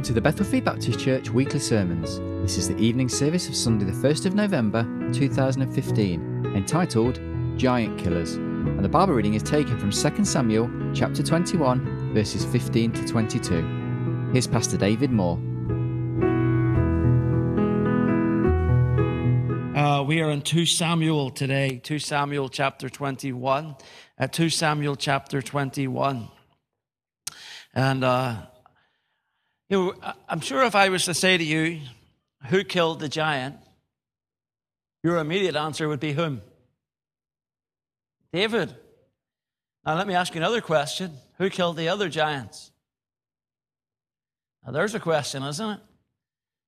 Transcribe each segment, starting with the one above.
Welcome to the Bethel Free Baptist Church weekly sermons. This is the evening service of Sunday, the 1st of November 2015, entitled Giant Killers. And the Bible reading is taken from 2 Samuel chapter 21, verses 15 to 22. Here's Pastor David Moore. Uh, we are in 2 Samuel today, 2 Samuel chapter 21. At uh, 2 Samuel chapter 21. And uh, I'm sure if I was to say to you, who killed the giant? Your immediate answer would be whom? David. Now, let me ask you another question Who killed the other giants? Now, there's a question, isn't it?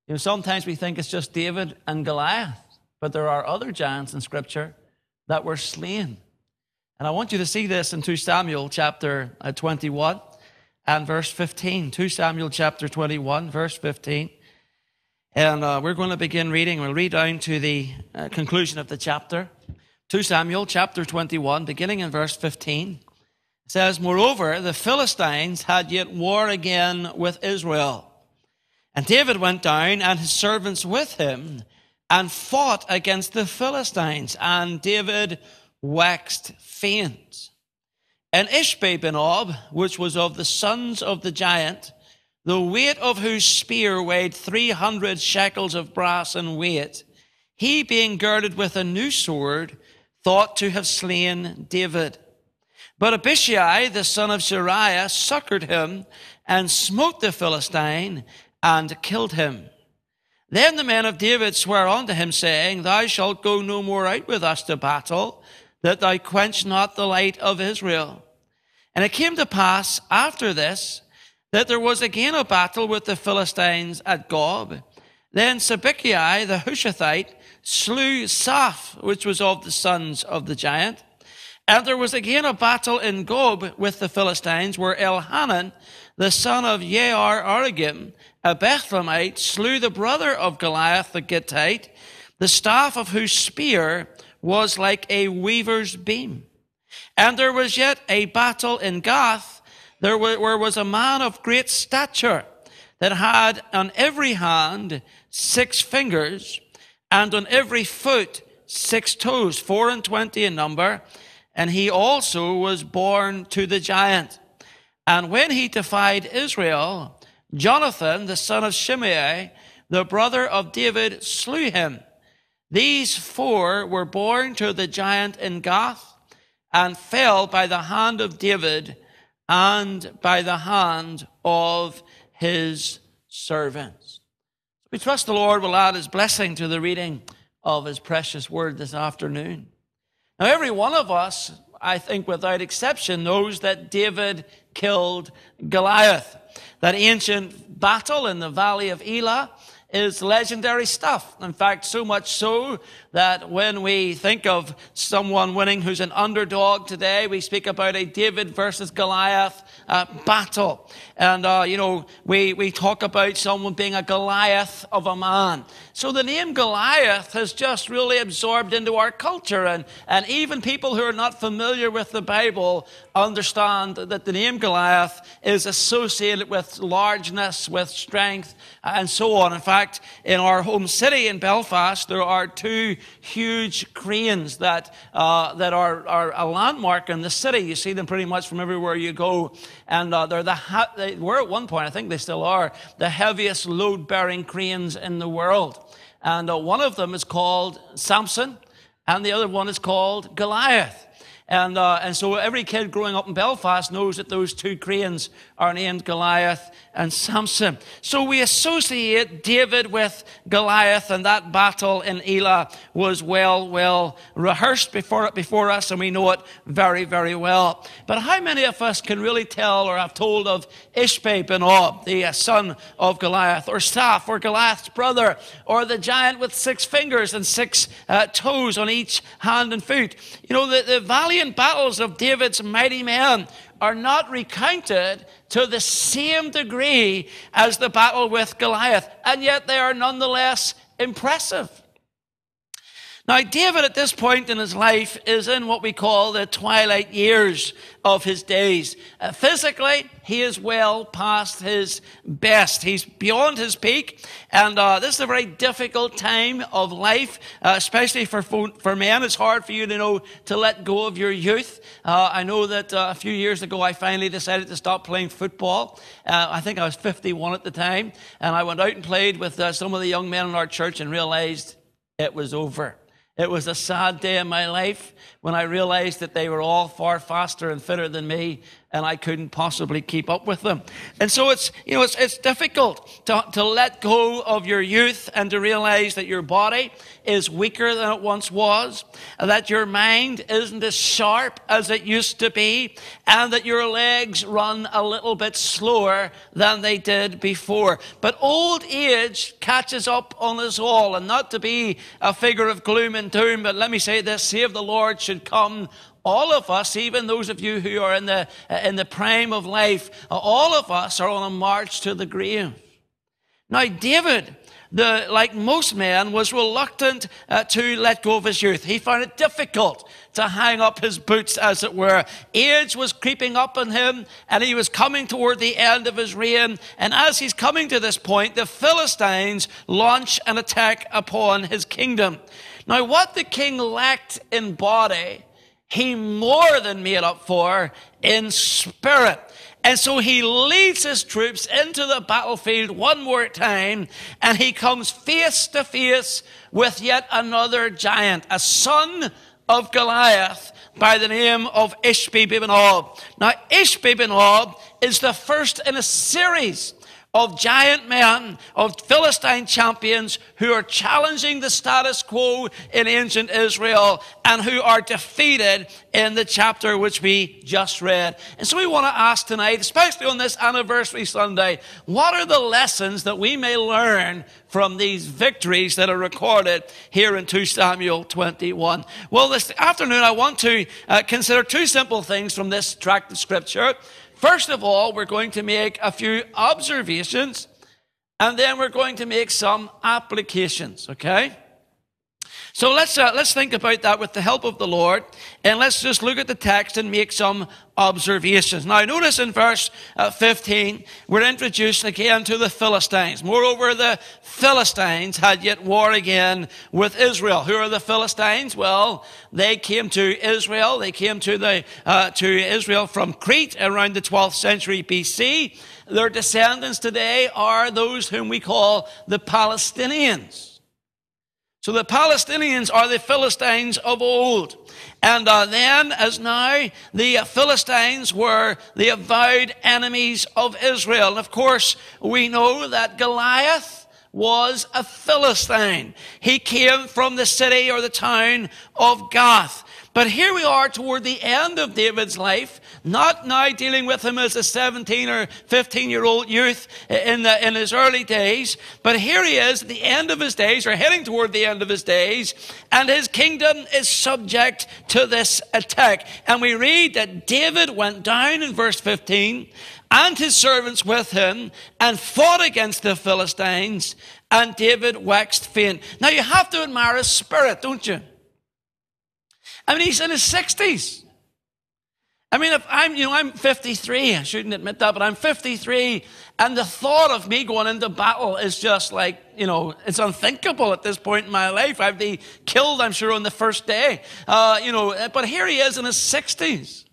You know, sometimes we think it's just David and Goliath, but there are other giants in Scripture that were slain. And I want you to see this in 2 Samuel chapter uh, 21 and verse 15. 2 Samuel chapter 21, verse 15. And uh, we're going to begin reading. We'll read down to the uh, conclusion of the chapter. 2 Samuel chapter 21, beginning in verse 15. It says, Moreover, the Philistines had yet war again with Israel. And David went down and his servants with him and fought against the Philistines. And David waxed faint. And Ishbi-benob, which was of the sons of the giant, the weight of whose spear weighed 300 shekels of brass in weight, he being girded with a new sword, thought to have slain David. But Abishai, the son of Zeruiah, succored him and smote the Philistine and killed him. Then the men of David swore unto him, saying, Thou shalt go no more out with us to battle, that thou quench not the light of Israel. And it came to pass after this that there was again a battle with the Philistines at Gob. Then Sibbechai the Hushathite slew Saph, which was of the sons of the giant. And there was again a battle in Gob with the Philistines, where Elhanan, the son of Jaare-Oregim, a Bethlehemite, slew the brother of Goliath the Gittite, the staff of whose spear was like a weaver's beam. And there was yet a battle in Gath, there where was a man of great stature that had on every hand six fingers, and on every foot six toes, four and twenty in number, and he also was born to the giant. And when he defied Israel, Jonathan, the son of Shimei, the brother of David, slew him. These four were born to the giant in Gath and fell by the hand of David and by the hand of his servants. We trust the Lord will add his blessing to the reading of his precious word this afternoon. Now, every one of us, I think without exception, knows that David killed Goliath. That ancient battle in the valley of Elah is legendary stuff. In fact, so much so that when we think of someone winning who's an underdog today, we speak about a David versus Goliath uh, battle. And, uh, you know, we, we talk about someone being a Goliath of a man. So the name Goliath has just really absorbed into our culture. And, and even people who are not familiar with the Bible understand that the name Goliath is associated with largeness, with strength, and so on. In fact, in our home city in Belfast, there are two huge cranes that, uh, that are, are a landmark in the city. You see them pretty much from everywhere you go. And uh, they're the ha- they were at one point, I think they still are, the heaviest load bearing cranes in the world. And uh, one of them is called Samson, and the other one is called Goliath. And, uh, and so every kid growing up in Belfast knows that those two cranes are named Goliath and Samson. So we associate David with Goliath, and that battle in Elah was well, well rehearsed before, before us, and we know it very, very well. But how many of us can really tell or have told of Ishbi-benob, the uh, son of Goliath, or Saph, or Goliath's brother, or the giant with six fingers and six uh, toes on each hand and foot? You know, the, the valiant battles of David's mighty men are not recounted to the same degree as the battle with Goliath, and yet they are nonetheless impressive. Now, David at this point in his life is in what we call the twilight years of his days. Uh, physically, he is well past his best. He's beyond his peak. And uh, this is a very difficult time of life, uh, especially for, for men. It's hard for you to know to let go of your youth. Uh, I know that uh, a few years ago, I finally decided to stop playing football. Uh, I think I was 51 at the time. And I went out and played with some of the young men in our church and realized it was over. It was a sad day in my life when I realized that they were all far faster and fitter than me and I couldn't possibly keep up with them. And so it's, you know, it's, it's difficult to, to let go of your youth and to realize that your body is weaker than it once was, that your mind isn't as sharp as it used to be, and that your legs run a little bit slower than they did before. But old age catches up on us all, and not to be a figure of gloom and doom, but let me say this, save the Lord should come all of us, even those of you who are in the, in the prime of life, all of us are on a march to the grave. Now, David, the, like most men, was reluctant uh, to let go of his youth. He found it difficult to hang up his boots, as it were. Age was creeping up on him, and he was coming toward the end of his reign. And as he's coming to this point, the Philistines launch an attack upon his kingdom. Now, what the king lacked in body, he more than made up for in spirit. And so he leads his troops into the battlefield one more time, and he comes face to face with yet another giant, a son of Goliath by the name of Ishbi-benob. Now, Ishbi-benob is the first in a series of giant men, of Philistine champions who are challenging the status quo in ancient Israel and who are defeated in the chapter which we just read. And so we want to ask tonight, especially on this anniversary Sunday, what are the lessons that we may learn from these victories that are recorded here in 2 Samuel 21? Well, this afternoon I want to uh, consider two simple things from this tract of scripture. First of all, we're going to make a few observations and then we're going to make some applications, okay? So let's, uh, let's think about that with the help of the Lord. And let's just look at the text and make some observations. Now, notice in verse uh, 15, we're introduced again to the Philistines. Moreover, the Philistines had yet war again with Israel. Who are the Philistines? Well, they came to Israel. They came to, the, uh, to Israel from Crete around the 12th century BC. Their descendants today are those whom we call the Palestinians. So the Palestinians are the Philistines of old. And uh, then, as now, the Philistines were the avowed enemies of Israel. And of course, we know that Goliath was a Philistine. He came from the city or the town of Gath. But here we are toward the end of David's life, not now dealing with him as a 17 or 15 year old youth in, the, in his early days, but here he is at the end of his days, or heading toward the end of his days, and his kingdom is subject to this attack. And we read that David went down in verse 15 and his servants with him and fought against the Philistines, and David waxed faint. Now you have to admire his spirit, don't you? I mean, he's in his 60s. I mean, if I'm, you know, I'm 53, I shouldn't admit that, but I'm 53, and the thought of me going into battle is just like, you know, it's unthinkable at this point in my life. I'd be killed, I'm sure, on the first day. Uh, you know, but here he is in his 60s,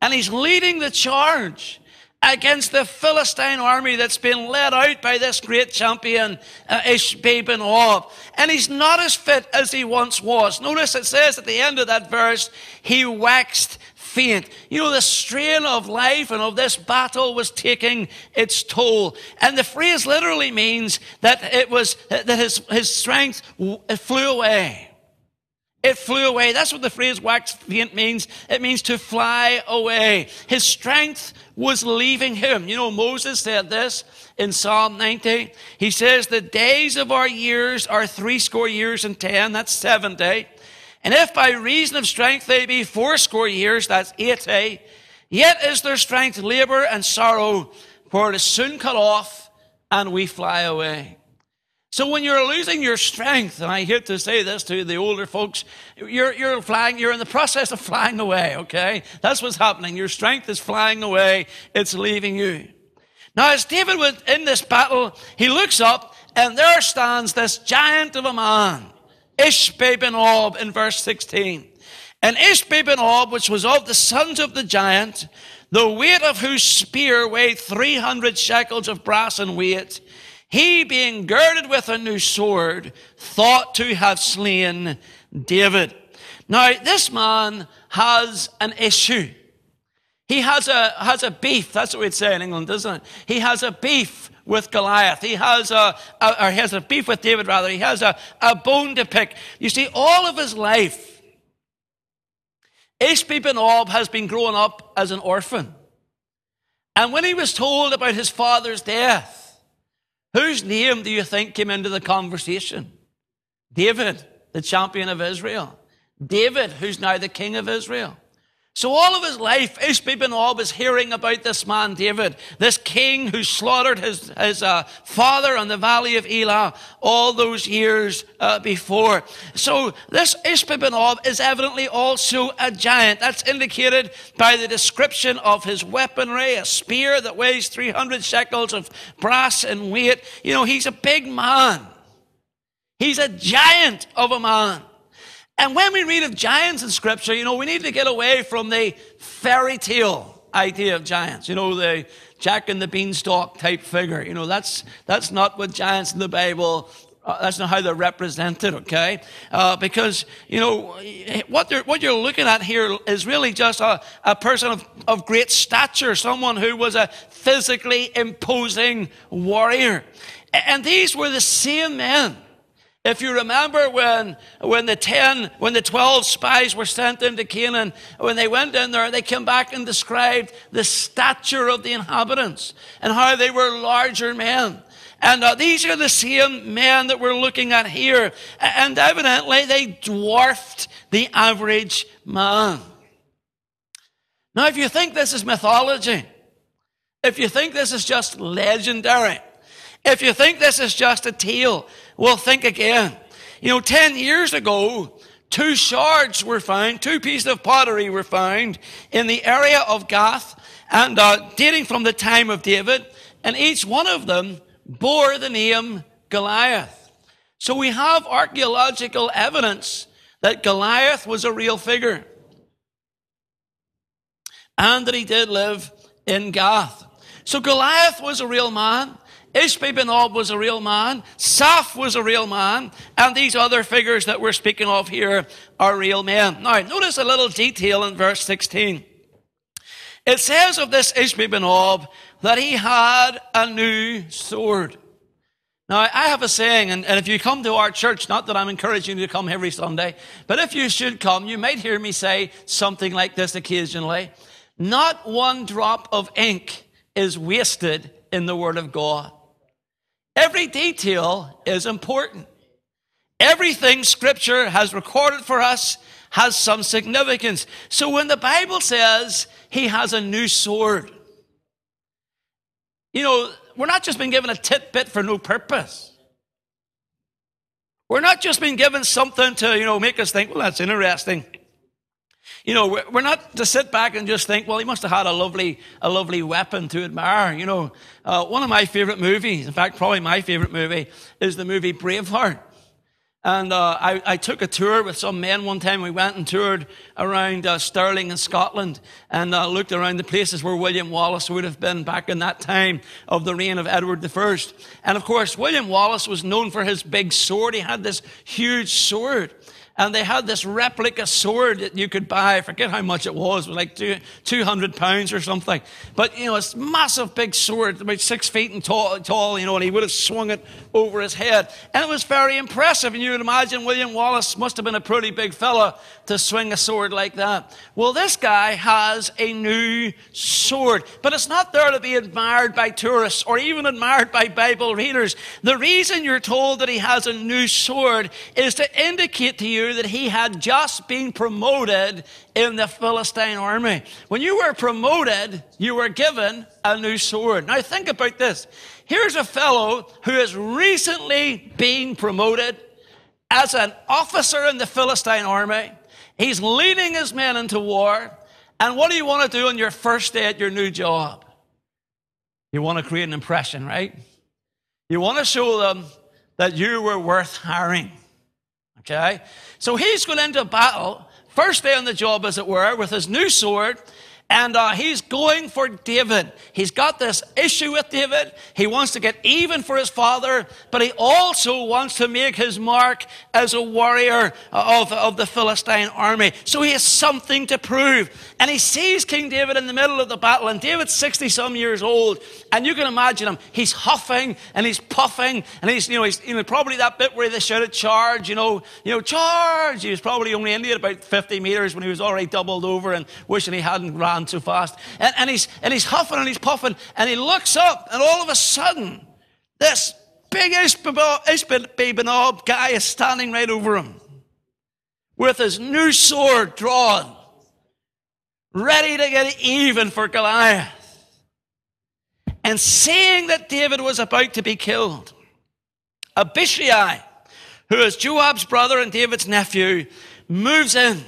and he's leading the charge against the Philistine army that's been led out by this great champion, uh, Ishbi-benob. And he's not as fit as he once was. Notice it says at the end of that verse, he waxed faint. You know, the strain of life and of this battle was taking its toll. And the phrase literally means that it was, that his, his strength flew away. It flew away. That's what the phrase wax faint means. It means to fly away. His strength was leaving him. You know, Moses said this in Psalm 90. He says, the days of our years are three score years and ten. That's 70. And if by reason of strength they be fourscore years, that's 80. Yet is their strength labor and sorrow, for it is soon cut off and we fly away. So when you're losing your strength, and I hate to say this to the older folks, you're, you're flying, you're in the process of flying away, okay? That's what's happening. Your strength is flying away. It's leaving you. Now, as David was in this battle, he looks up and there stands this giant of a man, Ishbi ben Ob in verse 16. And Ishbi ben Ob, which was of the sons of the giant, the weight of whose spear weighed 300 shekels of brass in weight, he being girded with a new sword, thought to have slain David. Now, this man has an issue. He has a, has a beef. That's what we'd say in England, doesn't it? He has a beef with Goliath. He has a, a or he has a beef with David, rather. He has a, a bone to pick. You see, all of his life, Ishbi Ob has been growing up as an orphan. And when he was told about his father's death, Whose name do you think came into the conversation? David, the champion of Israel. David, who's now the king of Israel. So all of his life, Ishbi is hearing about this man, David, this king who slaughtered his, his uh, father on the valley of Elah all those years uh, before. So this Ishbi is evidently also a giant. That's indicated by the description of his weaponry, a spear that weighs 300 shekels of brass in weight. You know, he's a big man. He's a giant of a man. And when we read of giants in scripture, you know, we need to get away from the fairy tale idea of giants. You know, the Jack and the Beanstalk type figure. You know, that's, that's not what giants in the Bible uh, that's not how they're represented, okay? Uh, because, you know, what, what you're looking at here is really just a, a person of, of great stature, someone who was a physically imposing warrior. And these were the same men if you remember when, when the 10, when the 12 spies were sent into Canaan, when they went in there, they came back and described the stature of the inhabitants and how they were larger men. And uh, these are the same men that we're looking at here. And evidently they dwarfed the average man. Now, if you think this is mythology, if you think this is just legendary, if you think this is just a tale, well, think again. You know, 10 years ago, two shards were found, two pieces of pottery were found in the area of Gath, and uh, dating from the time of David, and each one of them bore the name Goliath. So we have archaeological evidence that Goliath was a real figure. And that he did live in Gath. So Goliath was a real man. Ishbi ben Ob was a real man. Saph was a real man. And these other figures that we're speaking of here are real men. Now, notice a little detail in verse 16. It says of this Ishbi ben Ob that he had a new sword. Now, I have a saying, and, and, if you come to our church, not that I'm encouraging you to come every Sunday, but if you should come, you might hear me say something like this occasionally. Not one drop of ink is wasted in the Word of God. Every detail is important. Everything Scripture has recorded for us has some significance. So when the Bible says he has a new sword, you know, we're not just being given a tidbit for no purpose. We're not just being given something to, you know, make us think, well, that's interesting. You know, we're not to sit back and just think, well, he must have had a lovely, a lovely weapon to admire. You know, uh, one of my favorite movies, in fact, probably my favorite movie, is the movie Braveheart. And uh, I, I, took a tour with some men one time. We went and toured around uh, Stirling in Scotland and uh, looked around the places where William Wallace would have been back in that time of the reign of Edward I. And of course, William Wallace was known for his big sword. He had this huge sword and they had this replica sword that you could buy. I forget how much it was. It was like two, 200 pounds or something. But, you know, it's a massive big sword, about six feet and tall, tall, you know, and he would have swung it over his head. And it was very impressive. And you would imagine William Wallace must have been a pretty big fella to swing a sword like that. Well, this guy has a new sword, but it's not there to be admired by tourists or even admired by Bible readers. The reason you're told that he has a new sword is to indicate to you that he had just been promoted in the Philistine army. When you were promoted, you were given a new sword. Now think about this. here's a fellow who has recently been promoted as an officer in the Philistine army. He's leading his men into war. And what do you want to do on your first day at your new job? You want to create an impression, right? You want to show them that you were worth hiring. Okay? So he's going into battle, first day on the job, as it were, with his new sword, and uh, he's going for David. He's got this issue with David. He wants to get even for his father, but he also wants to make his mark as a warrior of, of the Philistine army. So he has something to prove. And he sees King David in the middle of the battle, and David's 60 some years old. And you can imagine him. He's huffing and he's puffing, and he's, you know, he's, you know, probably that bit where they shouted charge, you know, you know, charge. He was probably only in at about 50 meters when he was already doubled over and wishing he hadn't ran too fast. And, and, he's, and he's huffing and he's puffing, and he looks up, and all of a sudden, this big Ishbibenob guy is standing right over him with his new sword drawn, ready to get even for Goliath. And seeing that David was about to be killed, Abishai, who is Joab's brother and David's nephew, moves in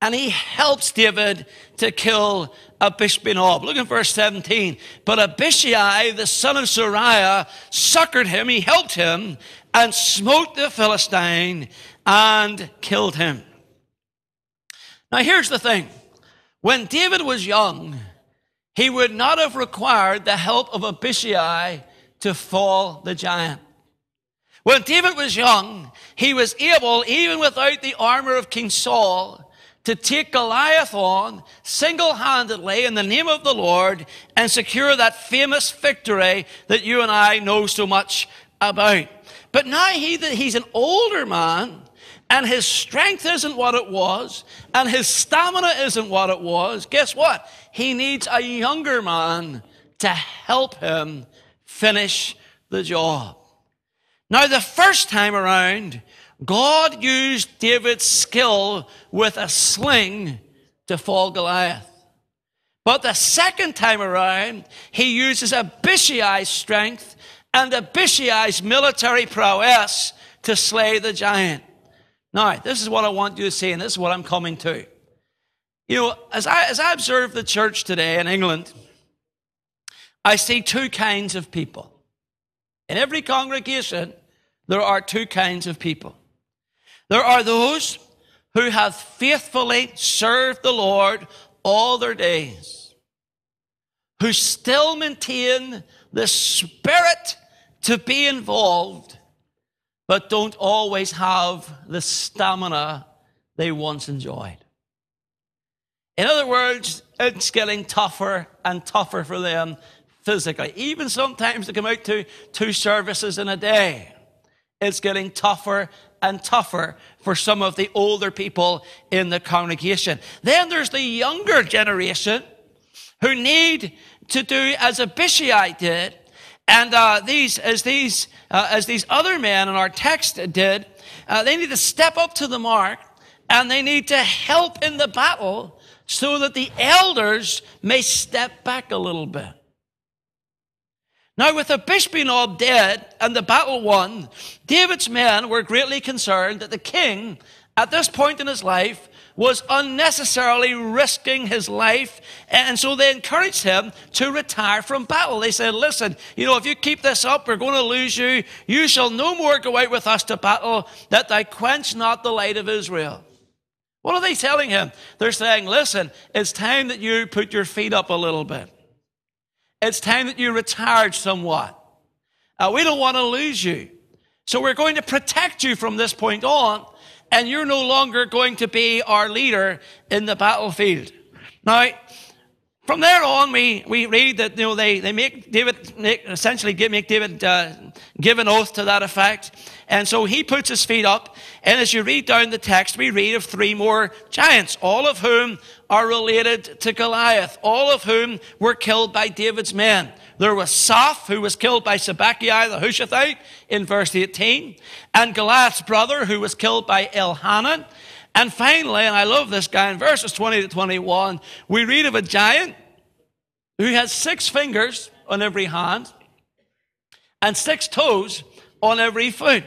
and he helps David to kill Abishbenob. Look at verse 17. But Abishai, the son of Zeruiah, succored him, he helped him, and smote the Philistine and killed him. Now here's the thing. When David was young, he would not have required the help of Abishai to fall the giant. When David was young, he was able, even without the armor of King Saul, to take Goliath on single handedly in the name of the Lord and secure that famous victory that you and I know so much about. But now he, he's an older man and his strength isn't what it was and his stamina isn't what it was. Guess what? He needs a younger man to help him finish the job. Now, the first time around, God used David's skill with a sling to fall Goliath. But the second time around, he uses Abishai's strength and Abishai's military prowess to slay the giant. Now, this is what I want you to see, and this is what I'm coming to. You know, as I, as I observe the church today in England, I see two kinds of people. In every congregation, there are two kinds of people. There are those who have faithfully served the Lord all their days, who still maintain the spirit to be involved, but don't always have the stamina they once enjoyed. In other words, it's getting tougher and tougher for them physically. Even sometimes to come out to two services in a day, it's getting tougher and tougher for some of the older people in the congregation. Then there's the younger generation who need to do as Abishai did, and uh, these as these uh, as these other men in our text did. Uh, they need to step up to the mark, and they need to help in the battle so that the elders may step back a little bit. Now, with Abishbenob dead and the battle won, David's men were greatly concerned that the king, at this point in his life, was unnecessarily risking his life. And so they encouraged him to retire from battle. They said, listen, you know, if you keep this up, we're going to lose you. You shall no more go out with us to battle, that thou quench not the light of Israel. What are they telling him? They're saying, listen, it's time that you put your feet up a little bit. It's time that you retired somewhat. Uh, we don't want to lose you. So we're going to protect you from this point on, and you're no longer going to be our leader in the battlefield. Now, from there on, we, we read that you know they, they make David make, essentially make David uh, give an oath to that effect, and so he puts his feet up. And as you read down the text, we read of three more giants, all of whom are related to Goliath, all of whom were killed by David's men. There was Saph, who was killed by Sibbechai the Hushathite in verse 18, and Goliath's brother, who was killed by Elhanan. And finally, and I love this guy, in verses 20 to 21, we read of a giant who has six fingers on every hand, and six toes on every foot.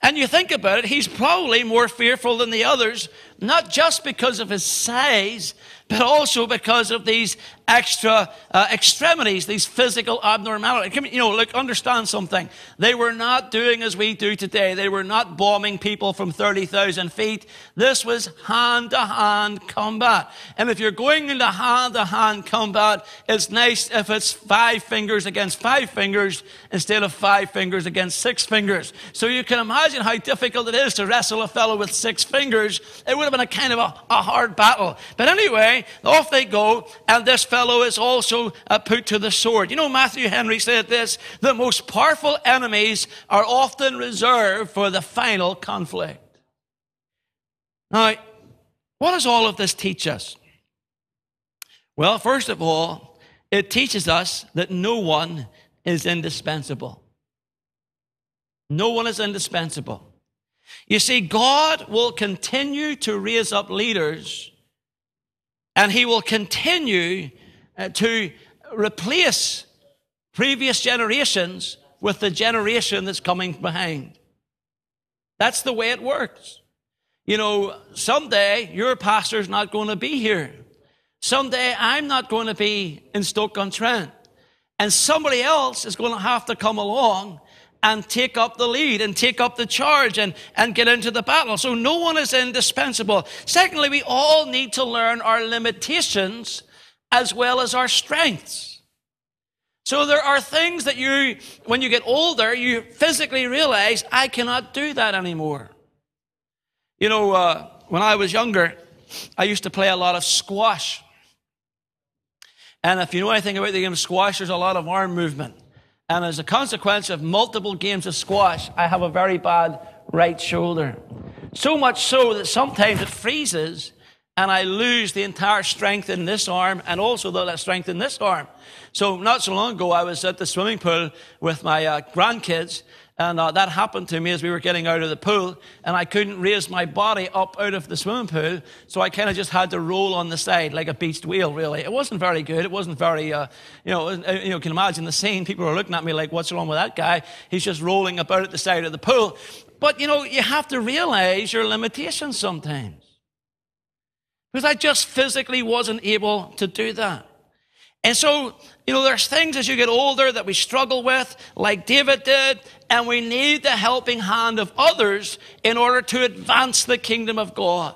And you think about it, he's probably more fearful than the others, not just because of his size, but also because of these extra uh, extremities, these physical abnormalities. You know, look, understand something. They were not doing as we do today. They were not bombing people from 30,000 feet. This was hand to hand combat. And if you're going into hand to hand combat, it's nice if it's five fingers against five fingers instead of five fingers against six fingers. So you can imagine how difficult it is to wrestle a fellow with six fingers. It would have been a kind of a, a hard battle. But anyway, off they go, and this fellow is also put to the sword. You know, Matthew Henry said this the most powerful enemies are often reserved for the final conflict. Now, what does all of this teach us? Well, first of all, it teaches us that no one is indispensable. No one is indispensable. You see, God will continue to raise up leaders and he will continue Uh, to replace previous generations with the generation that's coming behind. That's the way it works. You know, someday your pastor's not going to be here. Someday I'm not going to be in Stoke-on-Trent. And somebody else is going to have to come along and take up the lead and take up the charge and, and get into the battle. So no one is indispensable. Secondly, we all need to learn our limitations as well as our strengths. So there are things that you, when you get older, you physically realize, I cannot do that anymore. You know, uh, when I was younger, I used to play a lot of squash. And if you know anything about the game of squash, there's a lot of arm movement. And as a consequence of multiple games of squash, I have a very bad right shoulder. So much so that sometimes it freezes and I lose the entire strength in this arm and also the strength in this arm. So not so long ago, I was at the swimming pool with my uh, grandkids and uh, that happened to me as we were getting out of the pool, and I couldn't raise my body up out of the swimming pool, so I kind of just had to roll on the side like a beached whale, really. It wasn't very good. It wasn't very, uh, you know, you know, can imagine the scene. People were looking at me like, what's wrong with that guy? He's just rolling about at the side of the pool. But, you know, you have to realize your limitations sometimes. Because I just physically wasn't able to do that. And so, you know, there's things as you get older that we struggle with, like David did, and we need the helping hand of others in order to advance the kingdom of God.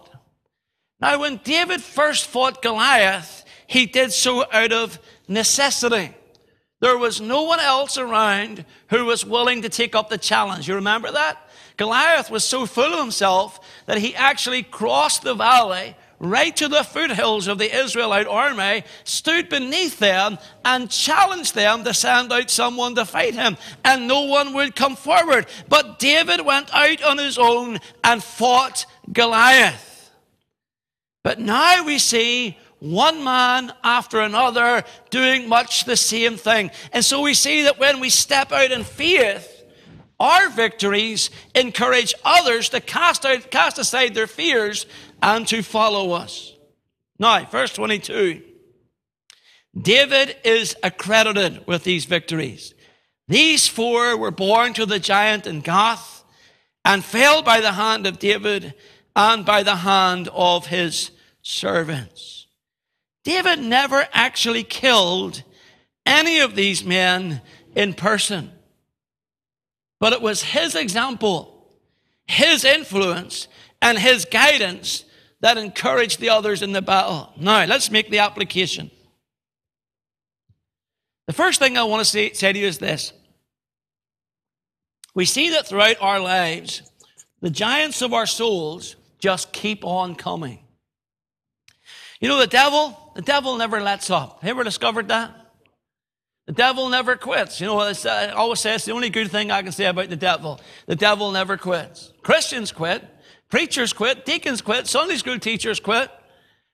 Now, when David first fought Goliath, he did so out of necessity. There was no one else around who was willing to take up the challenge. You remember that? Goliath was so full of himself that he actually crossed the valley right to the foothills of the Israelite army, stood beneath them and challenged them to send out someone to fight him. And no one would come forward. But David went out on his own and fought Goliath. But now we see one man after another doing much the same thing. And so we see that when we step out in faith, our victories encourage others to cast out, cast aside their fears and to follow us. Now, verse 22. David is accredited with these victories. These four were born to the giant in Gath and fell by the hand of David and by the hand of his servants. David never actually killed any of these men in person, but it was his example, his influence, and his guidance that encouraged the others in the battle. Now, let's make the application. The first thing I want to say, say to you is this. We see that throughout our lives, the giants of our souls just keep on coming. You know, the devil, the devil never lets up. Have you ever discovered that? The devil never quits. You know, what I always say it's the only good thing I can say about the devil. The devil never quits. Christians quit. Preachers quit, deacons quit, Sunday school teachers quit.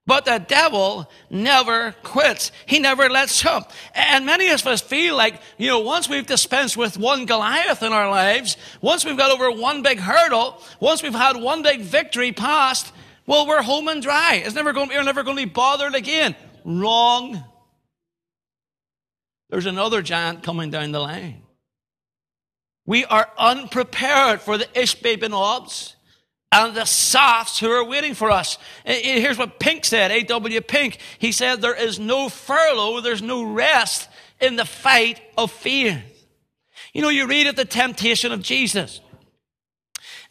But the devil never quits. He never lets up. And many of us feel like, you know, once we've dispensed with one Goliath in our lives, once we've got over one big hurdle, once we've had one big victory passed, well, we're home and dry. It's never going, we're never going to be bothered again. Wrong. There's another giant coming down the line. we are unprepared for the Ishbay Obs and the Saphs who are waiting for us. Here's what Pink said, A.W. Pink. He said, There is no furlough, there's no rest in the fight of fear. You know, you read of the temptation of Jesus.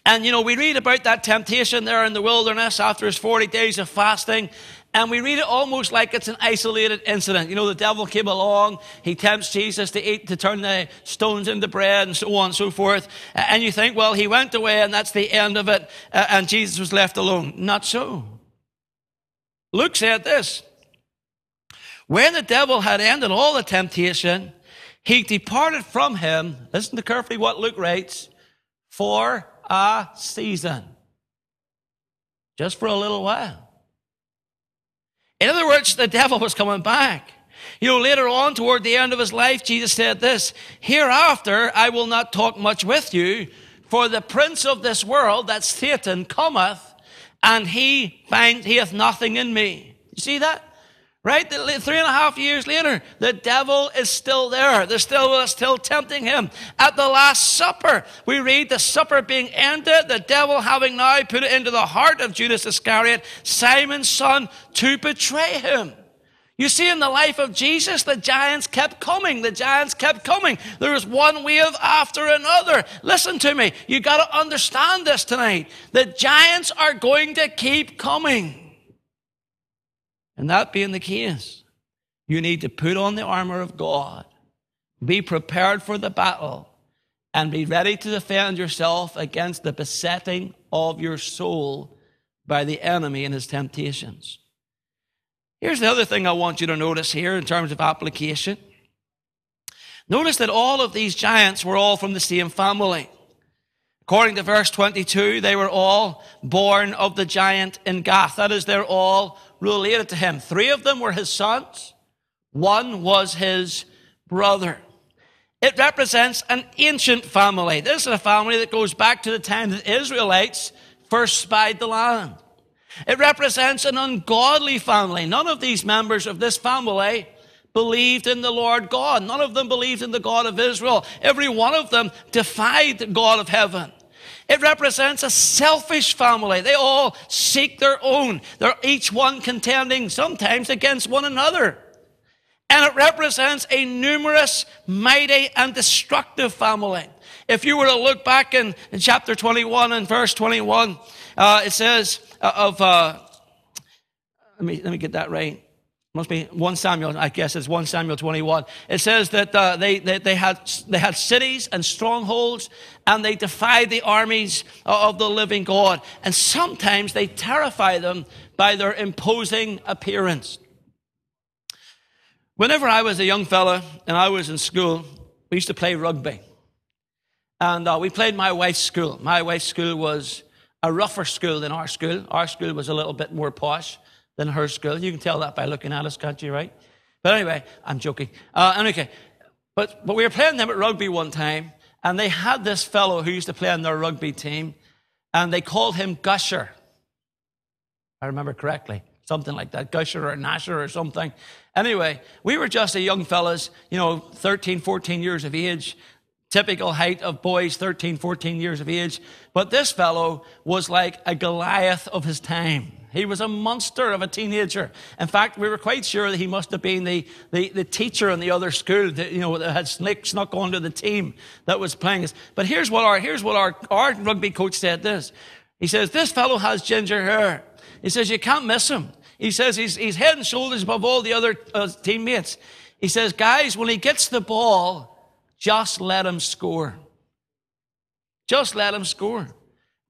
And, you know, we read about that temptation there in the wilderness after his 40 days of fasting. And we read it almost like it's an isolated incident. You know, the devil came along, he tempts Jesus to eat, to turn the stones into bread and so on and so forth. And you think, well, he went away and that's the end of it, and Jesus was left alone. Not so. Luke said this When the devil had ended all the temptation, he departed from him. Listen to carefully what Luke writes for a season. Just for a little while. In other words, the devil was coming back. You know, later on, toward the end of his life, Jesus said this, Hereafter I will not talk much with you, for the prince of this world, that Satan, cometh, and he finds, he hath nothing in me. You see that? Right? Three and a half years later, the devil is still there. They're still, still tempting him. At the Last Supper, we read the supper being ended, the devil having now put it into the heart of Judas Iscariot, Simon's son, to betray him. You see, in the life of Jesus, the giants kept coming. The giants kept coming. There was one wave after another. Listen to me. You got to understand this tonight. The giants are going to keep coming. And that being the case, you need to put on the armor of God, be prepared for the battle, and be ready to defend yourself against the besetting of your soul by the enemy and his temptations. Here's the other thing I want you to notice here in terms of application. Notice that all of these giants were all from the same family. According to verse 22, they were all born of the giant in Gath. That is, they're all related to him. Three of them were his sons. One was his brother. It represents an ancient family. This is a family that goes back to the time that Israelites first spied the land. It represents an ungodly family. None of these members of this family believed in the Lord God. None of them believed in the God of Israel. Every one of them defied the God of heaven. It represents a selfish family. They all seek their own. They're each one contending sometimes against one another. And it represents a numerous, mighty, and destructive family. If you were to look back in, in chapter 21 and verse 21, uh, it says uh, of, uh, let me, let me get that right. Must be 1 Samuel, I guess it's 1 Samuel 21. It says that uh, they, they, they, had, they had cities and strongholds and they defied the armies of the living God. And sometimes they terrify them by their imposing appearance. Whenever I was a young fella and I was in school, we used to play rugby. And uh, we played my wife's school. My wife's school was a rougher school than our school. Our school was a little bit more posh than her school. You can tell that by looking at us, can't you, right? But anyway, I'm joking. Uh, okay. But, but we were playing them at rugby one time, and they had this fellow who used to play on their rugby team, and they called him Gusher. I remember correctly. Something like that, Gusher or Nasher or something. Anyway, we were just a young fellas, you know, 13, 14 years of age, typical height of boys, 13, 14 years of age. But this fellow was like a Goliath of his time. He was a monster of a teenager. In fact, we were quite sure that he must have been the, the, the teacher in the other school that, you know, that had snuck, snuck onto the team that was playing us. But here's what our, here's what our, our rugby coach said this. He says, this fellow has ginger hair. He says, you can't miss him. He says he's, he's head and shoulders above all the other uh, teammates. He says, guys, when he gets the ball, just let him score. Just let him score.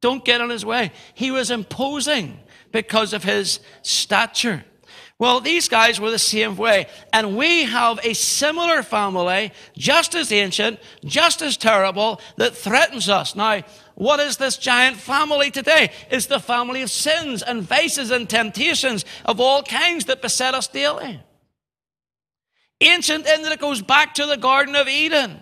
Don't get in his way. He was imposing because of his stature. Well, these guys were the same way. And we have a similar family, just as ancient, just as terrible, that threatens us. Now, what is this giant family today? It's the family of sins and vices and temptations of all kinds that beset us daily. Ancient in that it goes back to the Garden of Eden.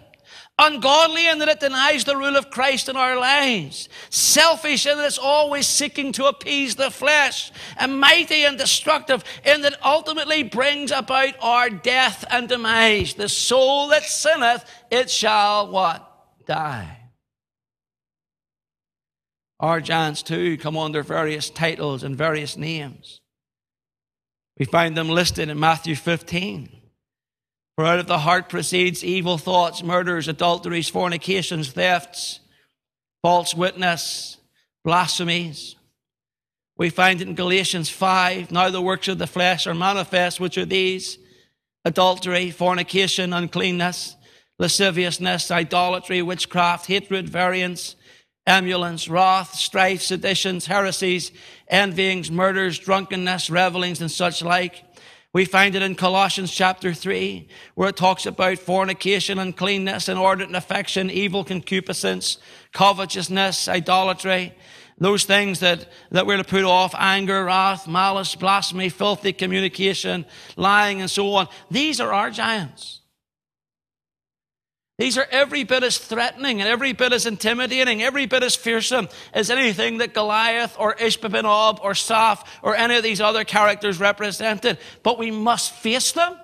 Ungodly in that it denies the rule of Christ in our lives. Selfish in that it's always seeking to appease the flesh. And mighty and destructive in that ultimately brings about our death and demise. The soul that sinneth, it shall what? Die. Our giants too come under various titles and various names. We find them listed in Matthew 15. For out of the heart proceeds evil thoughts, murders, adulteries, fornications, thefts, false witness, blasphemies. We find it in Galatians 5. Now the works of the flesh are manifest, which are these adultery, fornication, uncleanness, lasciviousness, idolatry, witchcraft, hatred, variance, emulance, wrath, strife, seditions, heresies, envyings, murders, drunkenness, revelings, and such like. We find it in Colossians chapter 3, where it talks about fornication, uncleanness, inordinate affection, evil concupiscence, covetousness, idolatry, those things that, that we're to put off, anger, wrath, malice, blasphemy, filthy communication, lying, and so on. These are our giants. These are every bit as threatening and every bit as intimidating, every bit as fearsome as anything that Goliath or Ishbi-benob or Saph or any of these other characters represented. But we must face them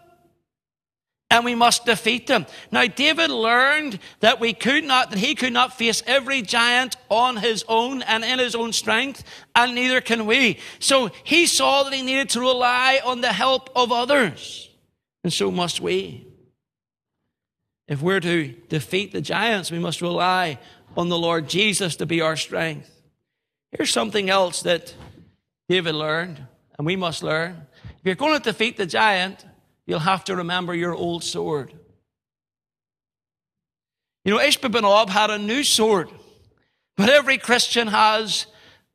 and we must defeat them. Now, David learned that we could not, that he could not face every giant on his own and in his own strength, and neither can we. So he saw that he needed to rely on the help of others, and so must we. If we're to defeat the giants, we must rely on the Lord Jesus to be our strength. Here's something else that David learned, and we must learn. If you're going to defeat the giant, you'll have to remember your old sword. You know, Ishbi-benob had a new sword, but every Christian has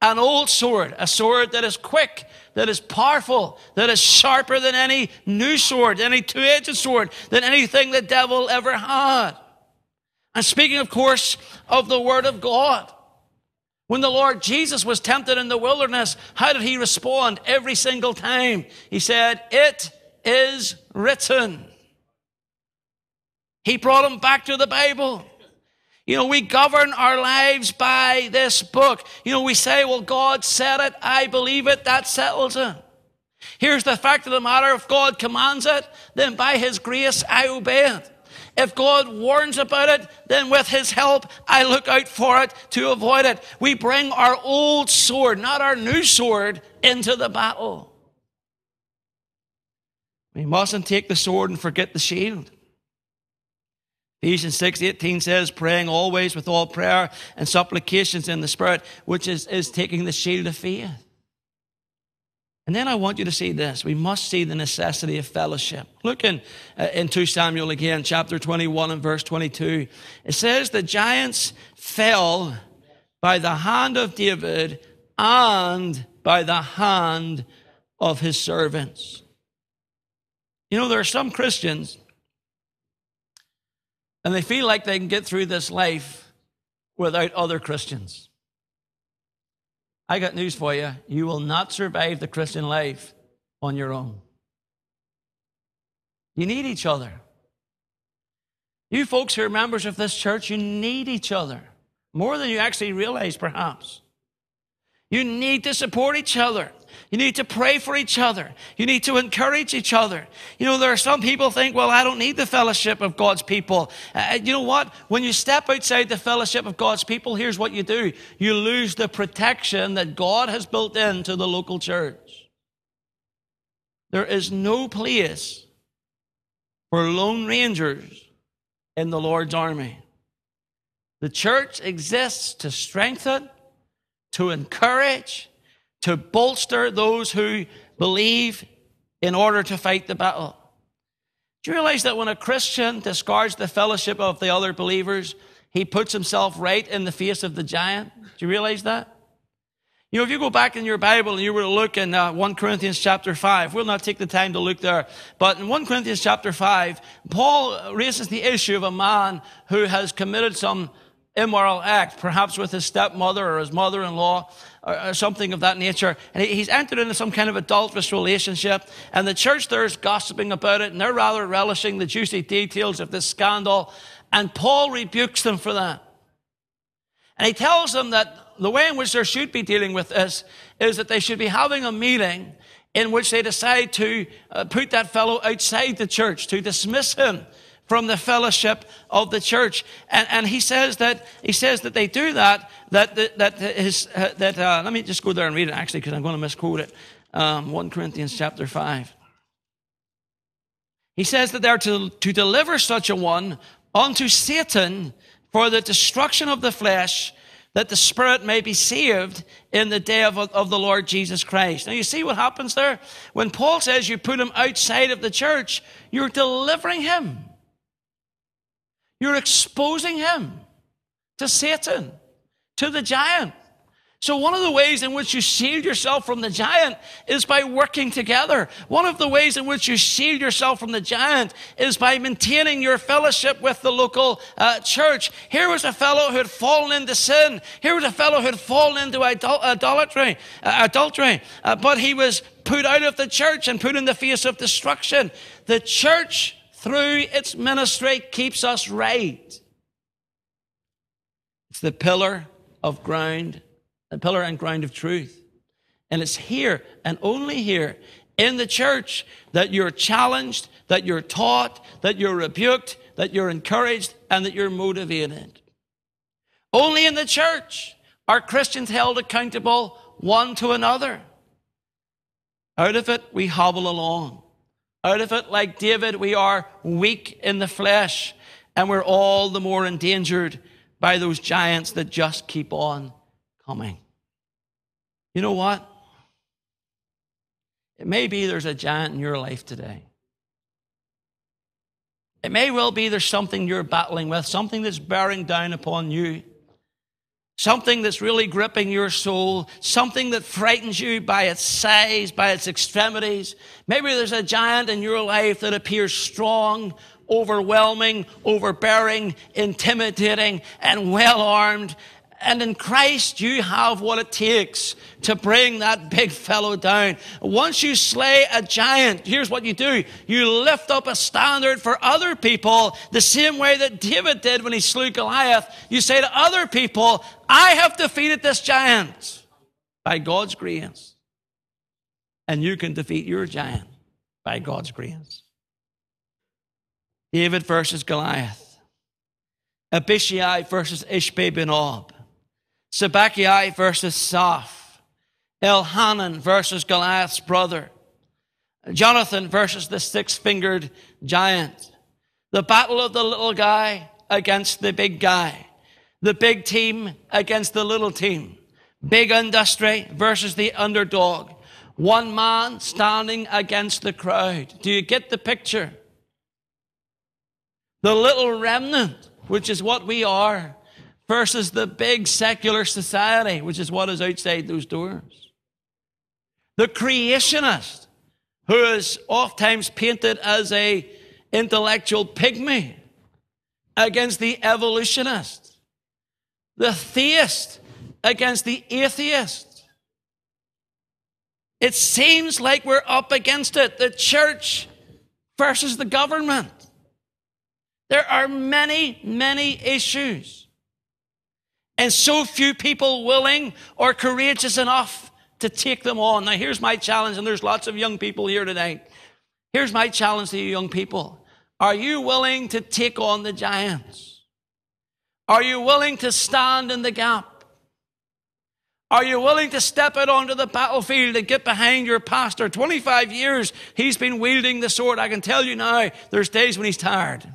an old sword, a sword that is quick, that is powerful, that is sharper than any new sword, any two edged sword, than anything the devil ever had. And speaking, of course, of the Word of God. When the Lord Jesus was tempted in the wilderness, how did he respond every single time? He said, It is written. He brought him back to the Bible. You know, we govern our lives by this book. You know, we say, well, God said it, I believe it, that settles it. Here's the fact of the matter if God commands it, then by His grace I obey it. If God warns about it, then with His help I look out for it to avoid it. We bring our old sword, not our new sword, into the battle. We mustn't take the sword and forget the shield. Ephesians 6 18 says, praying always with all prayer and supplications in the Spirit, which is, is taking the shield of faith. And then I want you to see this. We must see the necessity of fellowship. Look in, uh, in 2 Samuel again, chapter 21 and verse 22. It says, The giants fell by the hand of David and by the hand of his servants. You know, there are some Christians and they feel like they can get through this life without other Christians. I got news for you. You will not survive the Christian life on your own. You need each other. You folks who are members of this church, you need each other more than you actually realize, perhaps. You need to support each other. You need to pray for each other. You need to encourage each other. You know, there are some people think, well, I don't need the fellowship of God's people. Uh, uh, you know what? When you step outside the fellowship of God's people, here's what you do. You lose the protection that God has built into the local church. There is no place for lone rangers in the Lord's army. The church exists to strengthen, to encourage, to bolster those who believe in order to fight the battle. Do you realize that when a Christian discards the fellowship of the other believers, he puts himself right in the face of the giant? Do you realize that? You know, if you go back in your Bible and you were to look in uh, 1 Corinthians chapter 5, we'll not take the time to look there, but in 1 Corinthians chapter 5, Paul raises the issue of a man who has committed some immoral act, perhaps with his stepmother or his mother-in-law, or, something of that nature. And he's entered into some kind of adulterous relationship. And the church there is gossiping about it. And they're rather relishing the juicy details of this scandal. And Paul rebukes them for that. And he tells them that the way in which they should be dealing with this is that they should be having a meeting in which they decide to uh, put that fellow outside the church, to dismiss him from the fellowship of the church. And, and he says that he says that they do that. That that, that his uh, that uh, let me just go there and read it actually because I'm going to misquote it. Um, 1 Corinthians chapter five. He says that they're to, to deliver such a one unto Satan for the destruction of the flesh, that the spirit may be saved in the day of, of the Lord Jesus Christ. Now you see what happens there? When Paul says you put him outside of the church, you're delivering him. You're exposing him to Satan, to the giant. So one of the ways in which you shield yourself from the giant is by working together. One of the ways in which you shield yourself from the giant is by maintaining your fellowship with the local uh, church. Here was a fellow who had fallen into sin. Here was a fellow who had fallen into idol- idolatry, uh, adultery, uh, but he was put out of the church and put in the face of destruction. The church, through its ministry, keeps us right. It's the pillar of ground the pillar and ground of truth. And it's here and only here in the church that you're challenged, that you're taught, that you're rebuked, that you're encouraged, and that you're motivated. Only in the church are Christians held accountable one to another. Out of it, we hobble along. Out of it, like David, we are weak in the flesh, and we're all the more endangered by those giants that just keep on coming. You know what? It may be there's a giant in your life today. It may well be there's something you're battling with, something that's bearing down upon you, something that's really gripping your soul, something that frightens you by its size, by its extremities. Maybe there's a giant in your life that appears strong, overwhelming, overbearing, intimidating, and well armed. And in Christ, you have what it takes to bring that big fellow down. Once you slay a giant, here's what you do. You lift up a standard for other people the same way that David did when he slew Goliath. You say to other people, I have defeated this giant by God's grace. And you can defeat your giant by God's grace. David versus Goliath. Abishai versus Ishbi-benob. Sibbechai versus Saph. Elhanan versus Goliath's brother. Jonathan versus the six fingered giant. The battle of the little guy against the big guy. The big team against the little team. Big industry versus the underdog. One man standing against the crowd. Do you get the picture? The little remnant, which is what we are, versus the big secular society, which is what is outside those doors. The creationist, who is oftentimes painted as a intellectual pygmy against the evolutionist. The theist against the atheist. It seems like we're up against it. The church versus the government. There are many, many issues and so few people willing or courageous enough to take them on. Now, here's my challenge, and there's lots of young people here today. Here's my challenge to you, young people. Are you willing to take on the giants? Are you willing to stand in the gap? Are you willing to step out onto the battlefield and get behind your pastor? 25 years he's been wielding the sword. I can tell you now, there's days when he's tired.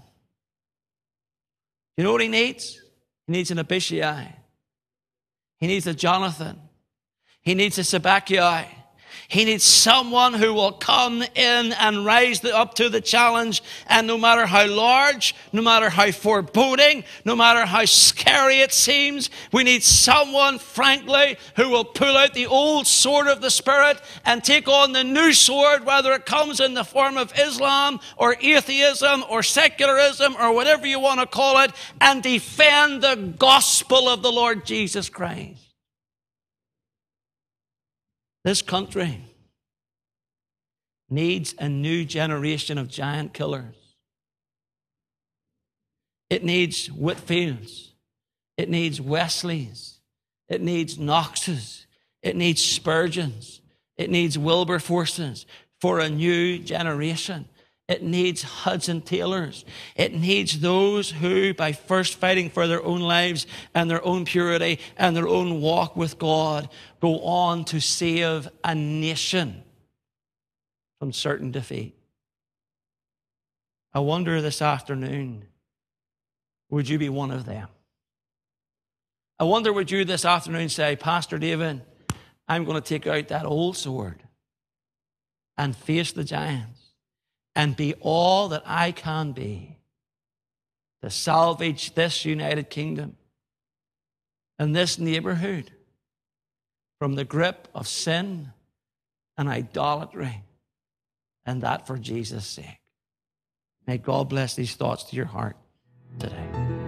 You know what he needs? He needs an Abishai. He needs a Jonathan. He needs a Sibbechai. He needs someone who will come in and rise up to the challenge. And no matter how large, no matter how foreboding, no matter how scary it seems, we need someone, frankly, who will pull out the old sword of the Spirit and take on the new sword, whether it comes in the form of Islam or atheism or secularism or whatever you want to call it, and defend the gospel of the Lord Jesus Christ. This country needs a new generation of giant killers. It needs Whitefields. It needs Wesleys. It needs Knoxes. It needs Spurgeons. It needs Wilberforces for a new generation. It needs Hudson Taylors. It needs those who, by first fighting for their own lives and their own purity and their own walk with God, go on to save a nation from certain defeat. I wonder this afternoon, would you be one of them? I wonder, would you this afternoon say, Pastor David, I'm going to take out that old sword and face the giants and be all that I can be to salvage this United Kingdom and this neighborhood from the grip of sin and idolatry, and that for Jesus' sake. May God bless these thoughts to your heart today.